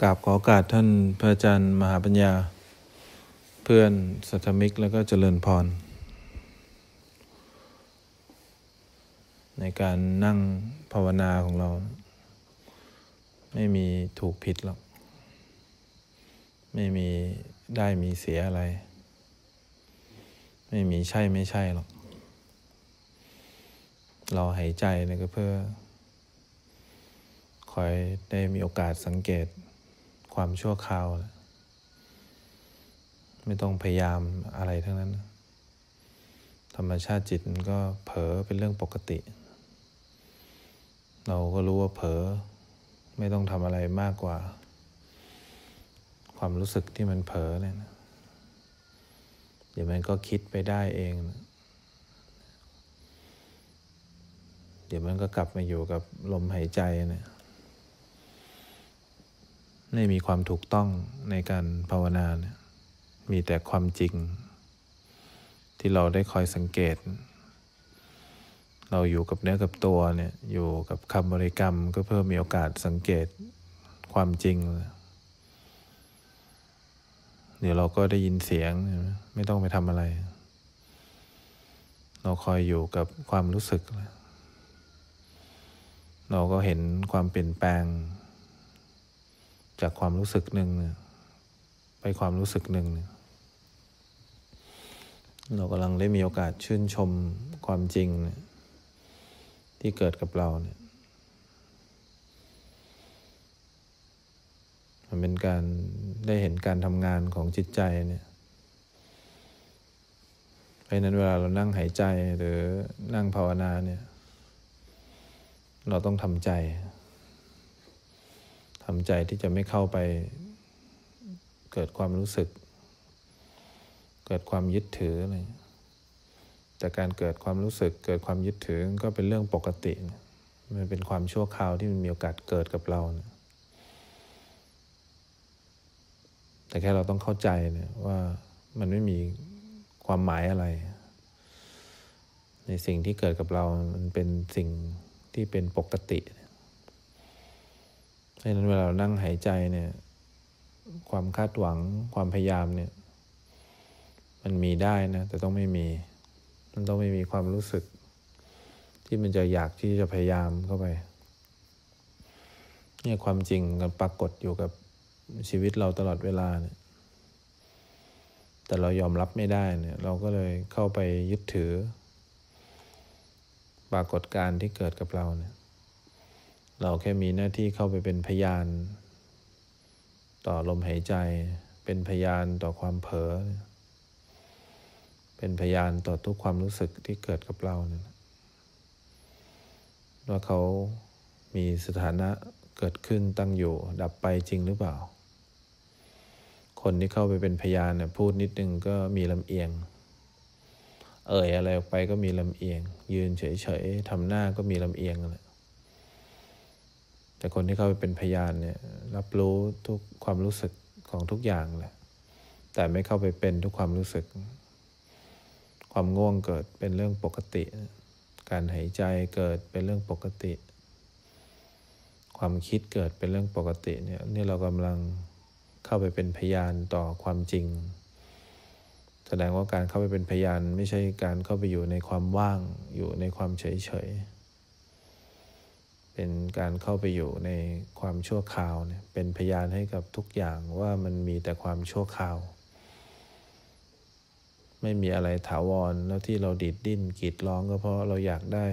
กราบขอโอกาสท่านพระอาจารย์มหาปัญญา เพื่อนสัทมิกแล้วก็เจริญพร ในการนั่งภาวนาของเรา ไม่มีถูกผิดหรอก ไม่มีได้มีเสียอะไร ไม่มีใช่ไม่ใช่หรอก เราหายใจนี่ก็เพื่อ คอยได้มีโอกาสสังเกตความชั่วคราว ไม่ต้องพยายามอะไรทั้งนั้น ธรรมชาติจิตมันก็เผลอเป็นเรื่องปกติ เราก็รู้ว่าเผลอไม่ต้องทำอะไรมากกว่า ความรู้สึกที่มันเผลอเนี่ยนะเดี๋ยวมันก็คิดไปได้เองนะเดี๋ยวมันก็กลับมาอยู่กับลมหายใจเนี่ย ไม่มีความถูกต้องในการภาวนานมีแต่ความจริง ที่เราได้คอยสังเกต เราอยู่กับเนื้อกับตัวเนี่ยอยู่กับคำบริกรรมก็เพื่อมีโอกาสสังเกตความจริงเดี๋ยวเราก็ได้ยินเสียงไม่ต้องไปทำอะไร เราคอยอยู่กับความรู้สึก เราก็เห็นความเปลี่ยนแปลง จากความรู้สึกหนึ่งไปความรู้สึกหนึ่งเรากำลังได้มีโอกาสชื่นชมความจริงที่เกิดกับเราเนี่ยมันเป็นการได้เห็นการทำงานของจิตใจเนี่ยเพราะนั้นเวลาเรานั่งหายใจหรือนั่งภาวนาเนี่ย เราต้องทำใจ ทำใจที่จะไม่เข้าไป เกิดความรู้สึก เกิดความยึดถืออะไรแต่การเกิดความรู้สึก เกิดความยึดถือก็เป็นเรื่องปกติมันเป็นความชั่วคราวที่มันมีโอกาสเกิดกับเรานะแต่แค่เราต้องเข้าใจเนี่ยว่ามันไม่มีความหมายอะไร ในสิ่งที่เกิดกับเรา มันเป็นสิ่งที่เป็นปกติเาะนั้นเวลาเรานั่งหายใจเนี่ย ความคาดหวังความพยายามเนี่ย มันมีได้นะ แต่ต้องไม่มี มันต้องไม่มีความรู้สึก ที่มันจะอยากที่จะพยายามเข้าไปเนี่ยความจริงกันปรากฏอยู่กับชีวิตเราตลอดเวลาเนี่ย แต่เรายอมรับไม่ได้เนี่ย เราก็เลยเข้าไปยึดถือ ปรากฏการที่เกิดกับเราเนี่ย เราแค่มีหน้าที่เข้าไปเป็นพยาน ต่อลมหายใจ เป็นพยานต่อความเผลอ เป็นพยานต่อทุกความรู้สึกที่เกิดกับเราเนี่ยว่าเขามีสถานะเกิดขึ้นตั้งอยู่ ดับไปจริงหรือเปล่า คนที่เข้าไปเป็นพยานเนี่ยพูดนิดนึงก็มีลำเอียง เอ่ยอะไรออกไปก็มีลำเอียง ยืนเฉยๆทำหน้าก็มีลำเอียงเลย แต่คนที่เข้าไปเป็นพยานเนี่ยรับรู้ทุกความรู้สึกของทุกอย่างแหละแต่ไม่เข้าไปเป็นทุกความรู้สึก ความง่วงเกิดเป็นเรื่องปกติ การหายใจเกิดเป็นเรื่องปกติ ความคิดเกิดเป็นเรื่องปกติเนี่ยนี่เรากำลังเข้าไปเป็นพยานต่อความจริง แสดงว่าการเข้าไปเป็นพยานไม่ใช่การเข้าไปอยู่ในความว่างอยู่ในความเฉยเฉย เป็นการเข้าไปอยู่ในความชั่วคราวเนี่ยเป็นพยานให้กับทุกอย่างว่ามันมีแต่ความชั่วคราว ไม่มีอะไรถาวรแล้วที่เราดิดดิ้นกีดร้องก็เพราะเราอยากได้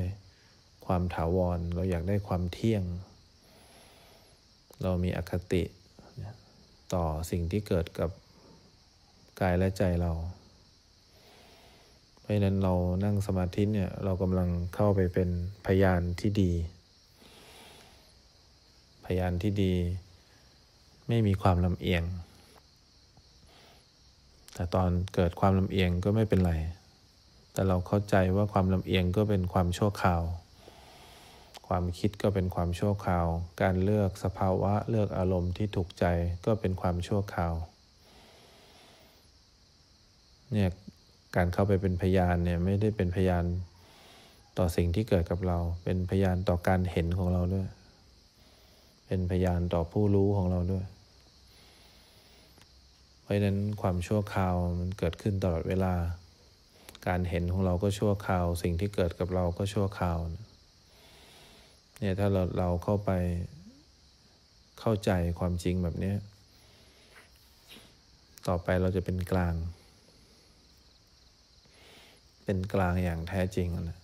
ความถาวร เราอยากได้ความเที่ยง เรามีอคติต่อสิ่งที่เกิดกับกายและใจเรา เพราะนั้นเรานั่งสมาธิเนี่ยเรากำลังเข้าไปเป็นพยานที่ดี พยานที่ดี ไม่มีความลำเอียง แต่ตอนเกิดความลำเอียงก็ไม่เป็นไร แต่เราเข้าใจว่าความลำเอียงก็เป็นความชั่วคราว ความคิดก็เป็นความชั่วคราว การเลือกสภาวะเลือกอารมณ์ที่ถูกใจก็เป็นความชั่วคราว เนี่ยการเข้าไปเป็นพยานเนี่ยไม่ได้เป็นพยานต่อสิ่งที่เกิดกับเรา เป็นพยานต่อการเห็นของเราด้วย เป็นพยานต่อผู้รู้ของเราด้วย เพราะฉะนั้นความชั่วคราวมันเกิดขึ้นตลอดเวลา การเห็นของเราก็ชั่วคราว สิ่งที่เกิดกับเราก็ชั่วคราว เนี่ยถ้าเราเราเข้าไปเข้าใจความจริงแบบนี้ ต่อไปเราจะเป็นกลาง เป็นกลางอย่างแท้จริงนะ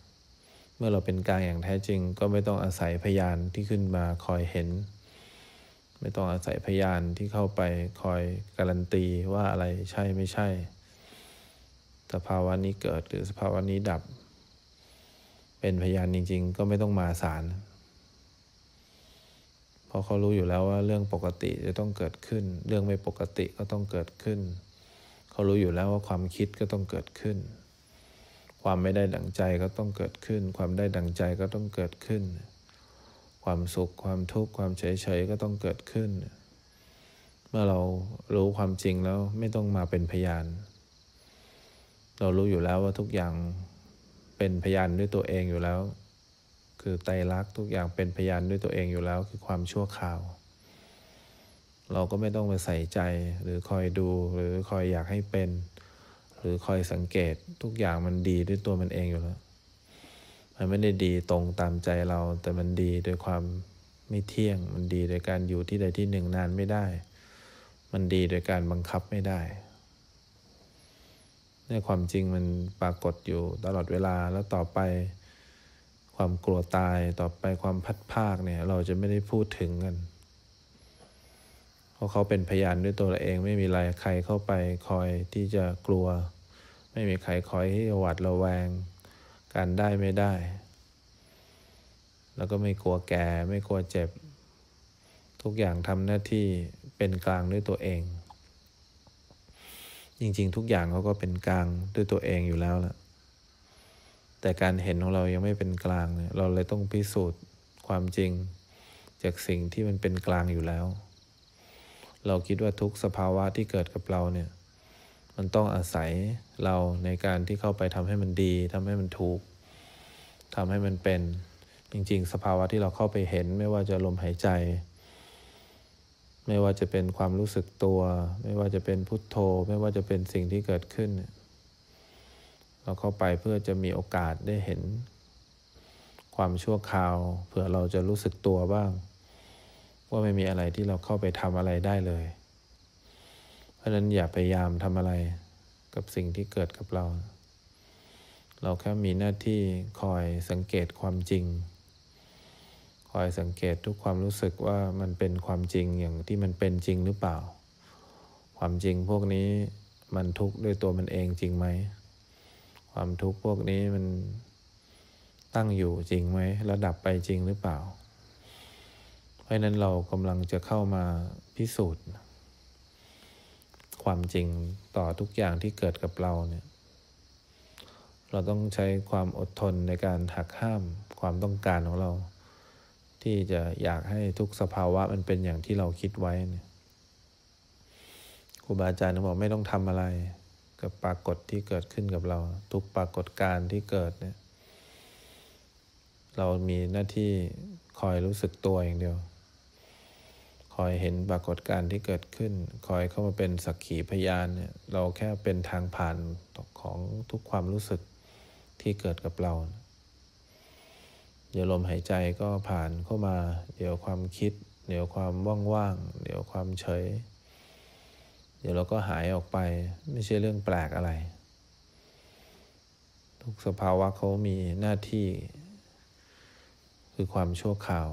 เมื่อเราเป็นกลางอย่างแท้จริง ก็ไม่ต้องอาศัยพยานที่ขึ้นมาคอยเห็น ไม่ต้องอาศัยพยานที่เข้าไปคอยการันตีว่าอะไรใช่ไม่ใช่ สภาวะนี้เกิดหรือสภาวะนี้ดับ เป็นพยานจริง ๆ ก็ไม่ต้องมาศาลเพราะเขารู้อยู่แล้วว่าเรื่องปกติจะต้องเกิดขึ้น เรื่องไม่ปกติก็ต้องเกิดขึ้น เขารู้อยู่แล้วว่าความคิดก็ต้องเกิดขึ้น ความไม่ได้ดังใจก็ต้องเกิดขึ้น ความได้ดังใจก็ต้องเกิดขึ้น ความสุขความทุกข์ความเฉยเฉยก็ต้องเกิดขึ้น เมื่อเรารู้ความจริงแล้วไม่ต้องมาเป็นพยาน เรารู้อยู่แล้วว่าทุกอย่างเป็นพยานด้วยตัวเองอยู่แล้ว คือไตรลักษณ์ทุกอย่างเป็นพยานด้วยตัวเองอยู่แล้ว คือความชั่วคราว เราก็ไม่ต้องไปใส่ใจหรือคอยดูหรือคอยอยากให้เป็น หรือคอยสังเกตทุกอย่างมันดีด้วยตัวมันเองอยู่แล้ว มันไม่ได้ดีตรงตามใจเรา แต่มันดีโดยความไม่เที่ยง มันดีโดยการอยู่ที่ใดที่หนึ่งนานไม่ได้ มันดีโดยการบังคับไม่ได้เนี่ยความจริงมันปรากฏอยู่ตลอดเวลาแล้วต่อไป ความกลัวตายต่อไปความพัดภาคเนี่ย เราจะไม่ได้พูดถึงกัน ราะเขาเป็นพยานด้วยตัวเองไม่มีอะไรใครเข้าไปคอยที่จะกลัว ไม่มีใครคอยที่จะหวาดระแวง การได้ไม่ได้ แล้วก็ไม่กลัวแก่ไม่กลัวเจ็บ ทุกอย่างทำหน้าที่เป็นกลางด้วยตัวเอง จริง ๆ ทุกอย่างเขาก็เป็นกลางด้วยตัวเองอยู่แล้วล่ะแต่การเห็นของเรายังไม่เป็นกลางเนี่ยเราเลยต้องพิสูจน์ความจริง จากสิ่งที่มันเป็นกลางอยู่แล้ว เราคิดว่าทุกสภาวะที่เกิดกับเราเนี่ย มันต้องอาศัยเราในการที่เข้าไปทำให้มันดี ทำให้มันถูกทำให้มันเป็น จริง ๆ สภาวะที่เราเข้าไปเห็น ไม่ว่าจะลมหายใจ ไม่ว่าจะเป็นความรู้สึกตัว ไม่ว่าจะเป็นพุทโธ ไม่ว่าจะเป็นสิ่งที่เกิดขึ้น เราเข้าไปเพื่อจะมีโอกาสได้เห็น ความชั่วคราว เผื่อเราจะรู้สึกตัวบ้าง ว่าไม่มีอะไรที่เราเข้าไปทำอะไรได้เลย เพราะนั้นอย่าพยายามทำอะไรกับสิ่งที่เกิดกับเรา เราแค่มีหน้าที่คอยสังเกตความจริง คอยสังเกตทุกความรู้สึกว่ามันเป็นความจริงอย่างที่มันเป็นจริงหรือเปล่า ความจริงพวกนี้มันทุกข์ด้วยตัวมันเองจริงไหม ความทุกข์พวกนี้มันตั้งอยู่จริงไหม ระดับไปจริงหรือเปล่า ราะนั้นเรากำลังจะเข้ามาพิสูจน์ ความจริงต่อทุกอย่างที่เกิดกับเราเนี่ย เราต้องใช้ความอดทนในการหักห้ามความต้องการของเรา ที่จะอยากให้ทุกสภาวะมันเป็นอย่างที่เราคิดไว้เนี่ยครูบาอาจารย์บอกไม่ต้องทำอะไร กับปรากฏที่เกิดขึ้นกับเรา ทุกปรากฏการที่เกิดเนี่ย เรามีหน้าที่คอยรู้สึกตัวอย่างเดียว อยเห็นปรากฏการณ์ที่เกิดขึ้น คอยเข้ามาเป็นสักขีพยานเนี่ยเราแค่เป็นทางผ่านของทุกความรู้สึกที่เกิดกับเรา เดี๋ยวลมหายใจก็ผ่านเข้ามา เดี๋ยวความคิด เดี๋ยวความว่างๆ เดี๋ยวความเฉย เดี๋ยวเราก็หายออกไป ไม่ใช่เรื่องแปลกอะไร ทุกสภาวะเขามีหน้าที่ คือความชั่วคราว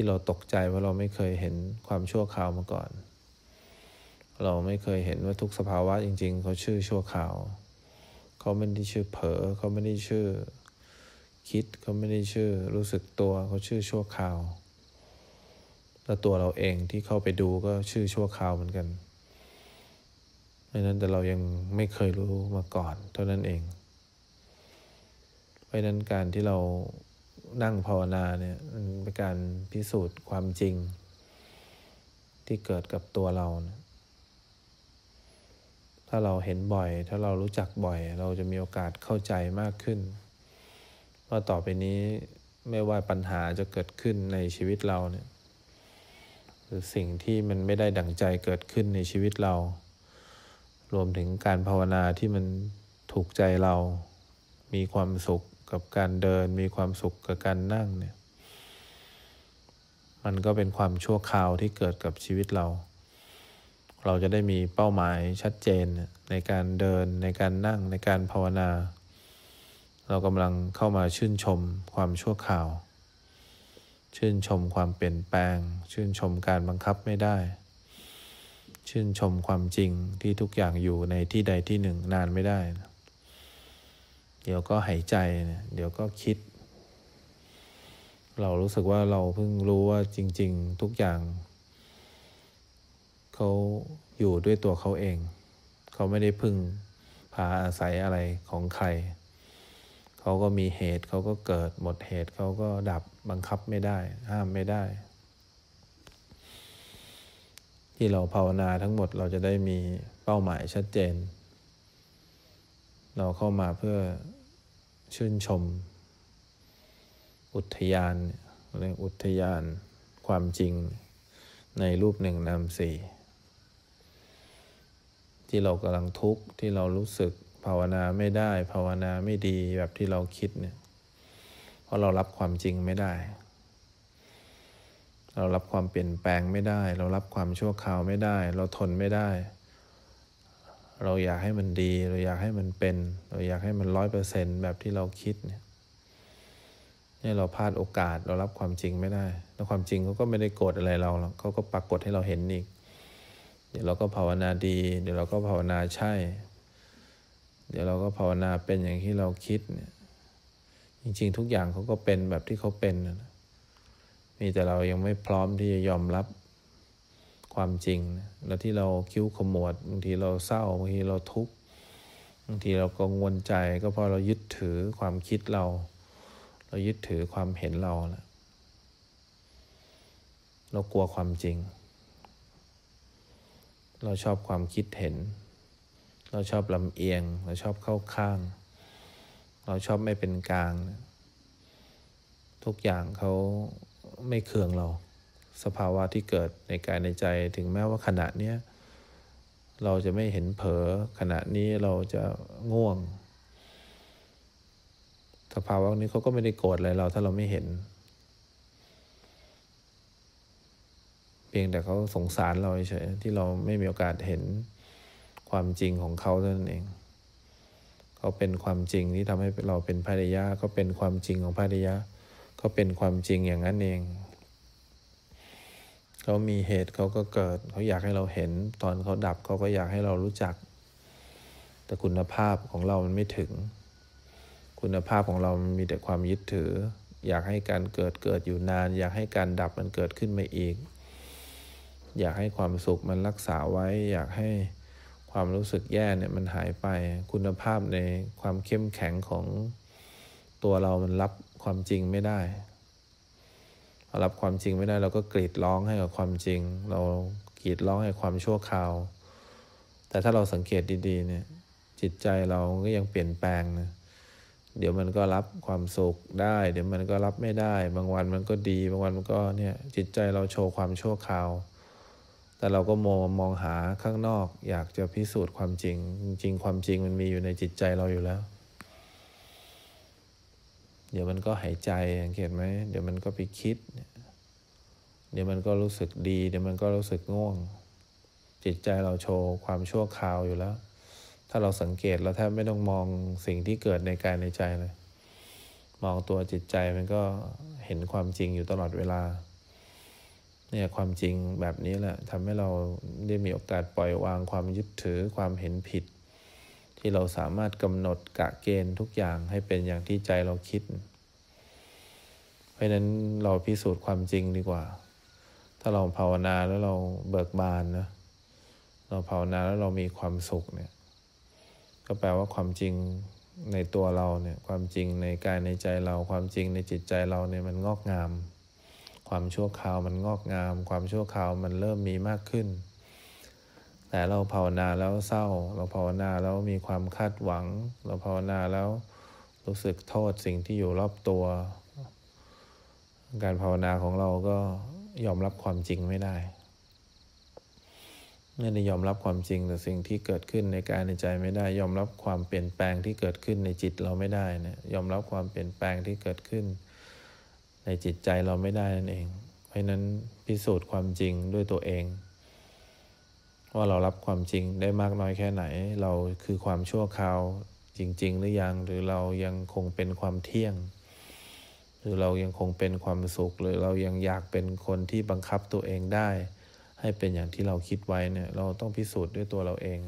ที่เราตกใจเพราะเราไม่เคยเห็นความชั่วคราวมาก่อน เราไม่เคยเห็นว่าทุกสภาวะจริง ๆ เขาชื่อชั่วคราว เขาไม่ได้ชื่อเผลอเขาไม่ได้ชื่อ คิดเขาไม่ได้ชื่อรู้สึกตัวเขาชื่อชั่วคราว แล้วตัวเราเองที่เข้าไปดูก็ชื่อชั่วคราวเหมือนกันเพราะนั้นแต่เรายังไม่เคยรู้มาก่อน เท่านั้นเอง เพราะนั้นการที่เรา นั่งภาวนาเนี่ยมันเป็นการพิสูจน์ความจริง ที่เกิดกับตัวเรานะถ้าเราเห็นบ่อย ถ้าเรารู้จักบ่อย เราจะมีโอกาสเข้าใจมากขึ้น ว่าต่อไปนี้ไม่ว่าปัญหาจะเกิดขึ้นในชีวิตเราเนี่ยหรือสิ่งที่มันไม่ได้ดั่งใจเกิดขึ้นในชีวิตเรา รวมถึงการภาวนาที่มันถูกใจเรา มีความสุข กับการเดิน มีความสุขกับการนั่งเนี่ย มันก็เป็นความชั่วคราวที่เกิดกับชีวิตเรา เราจะได้มีเป้าหมายชัดเจนในการเดินในการนั่งในการภาวนา เรากำลังเข้ามาชื่นชมความชั่วคราว ชื่นชมความเปลี่ยนแปลง ชื่นชมการบังคับไม่ได้ ชื่นชมความจริงที่ทุกอย่างอยู่ในที่ใดที่หนึ่งนานไม่ได้ ดี๋ยวก็หายใจเดี๋ยวก็คิด เรารู้สึกว่าเราเพิ่งรู้ว่าจริง ๆ ทุกอย่างเขาอยู่ด้วยตัวเขาเอง เขาไม่ได้พึ่งพาอาศัยอะไรของใคร เขาก็มีเหตุเขาก็เกิดหมดเหตุเขาก็ดับบังคับไม่ได้ ห้ามไม่ได้ ที่เราภาวนาทั้งหมดเราจะได้มีเป้าหมายชัดเจน เราเข้ามาเพื่อ ชื่นชม อุทยานเรียกอุทยานความจริงในรูปหนึ่งนามสี่ที่เรากำลังทุกข์ที่เรารู้สึกภาวนาไม่ได้ ภาวนาไม่ดีแบบที่เราคิดเนี่ยเพราะเรารับความจริงไม่ได้ เรารับความเปลี่ยนแปลงไม่ได้ เรารับความชั่วคราวไม่ได้ เราทนไม่ได้ เราอยากให้มันดี เราอยากให้มันเป็น เราอยากให้มันร้อยเปอร์เซ็นแบบที่เราคิดเนี่ยนี่เราพลาดโอกาสเรารับความจริงไม่ได้ แล้วความจริงเขาก็ไม่ได้โกรธอะไรเราเขาก็ปรากฏให้เราเห็นอีก เดี๋ยวเราก็ภาวนาดี เดี๋ยวเราก็ภาวนาใช่ เดี๋ยวเราก็ภาวนาเป็นอย่างที่เราคิดเนี่ยจริง ๆ ทุกอย่างเขาก็เป็นแบบที่เขาเป็น มีแต่เรายังไม่พร้อมที่จะยอมรับ ความจริงแล้วที่เราคิ้วขมวดบางทีเราเศร้าบางทีเราทุกข์บางทีเรากังวลใจก็เพราะเรายึดถือความคิดเรา เรายึดถือความเห็นเรานะเรากลัวความจริง เราชอบความคิดเห็น เราชอบลำเอียง เราชอบเข้าข้าง เราชอบไม่เป็นกลาง ทุกอย่างเขาไม่เคืองเรา สภาวะที่เกิดในกายในใจ ถึงแม้ว่าขณะเนี้ยเราจะไม่เห็นเผลอขณะนี้เราจะง่วง สภาวะนี้เขาก็ไม่ได้โกรธอะไรเราถ้าเราไม่เห็น เพียงแต่เขาสงสารเราเฉยที่เราไม่มีโอกาสเห็นความจริงของเขาเท่านั้นเองเขาเป็นความจริงที่ทำให้เราเป็นภรรยาก็เป็นความจริงของภรรยาก็เป็นความจริงอย่างนั้นเอง เขามีเหตุเขาก็เกิด เขาอยากให้เราเห็น ตอนเขาดับเขาก็อยากให้เรารู้จัก แต่คุณภาพของเรามันไม่ถึง คุณภาพของเรามันมีแต่ความยึดถือ อยากให้การเกิดเกิดอยู่นาน อยากให้การดับมันเกิดขึ้นมาอีก อยากให้ความสุขมันรักษาไว้ อยากให้ความรู้สึกแย่เนี่ยมันหายไป คุณภาพในความเข้มแข็งของตัวเรามันรับความจริงไม่ได้ รับความจริงไม่ได้เราก็กรีดร้องให้กับความจริง เรากรีดร้องให้ความชั่วคราว แต่ถ้าเราสังเกตดีๆเนี่ยจิตใจเราก็ยังเปลี่ยนแปลงนะเดี๋ยวมันก็รับความสุขได้ เดี๋ยวมันก็รับไม่ได้ บางวันมันก็ดี บางวันมันก็เนี่ยจิตใจเราโชว์ความชั่วคราว แต่เราก็มองมองหาข้างนอก อยากจะพิสูจน์ความจริง จริงความจริงมันมีอยู่ในจิตใจเราอยู่แล้ว เดี๋ยวมันก็หายใจสังเกตไหมเดี๋ยวมันก็ไปคิด เดี๋ยวมันก็รู้สึกดี เดี๋ยวมันก็รู้สึกง่วง จิตใจเราโชว์ความชั่วคราวอยู่แล้ว ถ้าเราสังเกตเราแทบไม่ต้องมองสิ่งที่เกิดในกายในใจเลย มองตัวจิตใจมันก็เห็นความจริงอยู่ตลอดเวลาเนี่ยความจริงแบบนี้แหละทำให้เราได้มีโอกาสปล่อยวางความยึดถือความเห็นผิด ที่เราสามารถกำหนดกะเกณฑ์ทุกอย่างให้เป็นอย่างที่ใจเราคิด เพราะนั้นเราพิสูจน์ความจริงดีกว่า ถ้าเราภาวนาแล้วเราเบิกบานนะ เราภาวนาแล้วเรามีความสุขเนี่ย ก็แปลว่าความจริงในตัวเราเนี่ย ความจริงในกายในใจเรา ความจริงในจิตใจเราเนี่ยมันงอกงาม ความชั่วคราวมันงอกงาม ความชั่วคราวมันเริ่มมีมากขึ้น แต่เราภาวนาแล้วเศร้า เราภาวนาแล้วมีความคาดหวัง เราภาวนาแล้วรู้สึกโทษสิ่งที่อยู่รอบตัว การภาวนาของเราก็ยอมรับความจริงไม่ได้ไม่ได้ยอมรับความจริงแต่สิ่งที่เกิดขึ้นในกายในใจไม่ได้ ยอมรับความเปลี่ยนแปลงที่เกิดขึ้นในจิตเราไม่ได้นะยอมรับความเปลี่ยนแปลงที่เกิดขึ้น ในจิตใจเราไม่ได้นั่นเอง เพราะนั้นพิสูจน์ความจริงด้วยตัวเอง ว่าเรารับความจริงได้มากน้อยแค่ไหน เราคือความชั่วคราวจริง ๆ หรือยัง หรือเรายังคงเป็นความเที่ยง หรือเรายังคงเป็นความสุข หรือเรายังอยากเป็นคนที่บังคับตัวเองได้ ให้เป็นอย่างที่เราคิดไว้เนี่ย เราต้องพิสูจน์ด้วยตัวเราเอง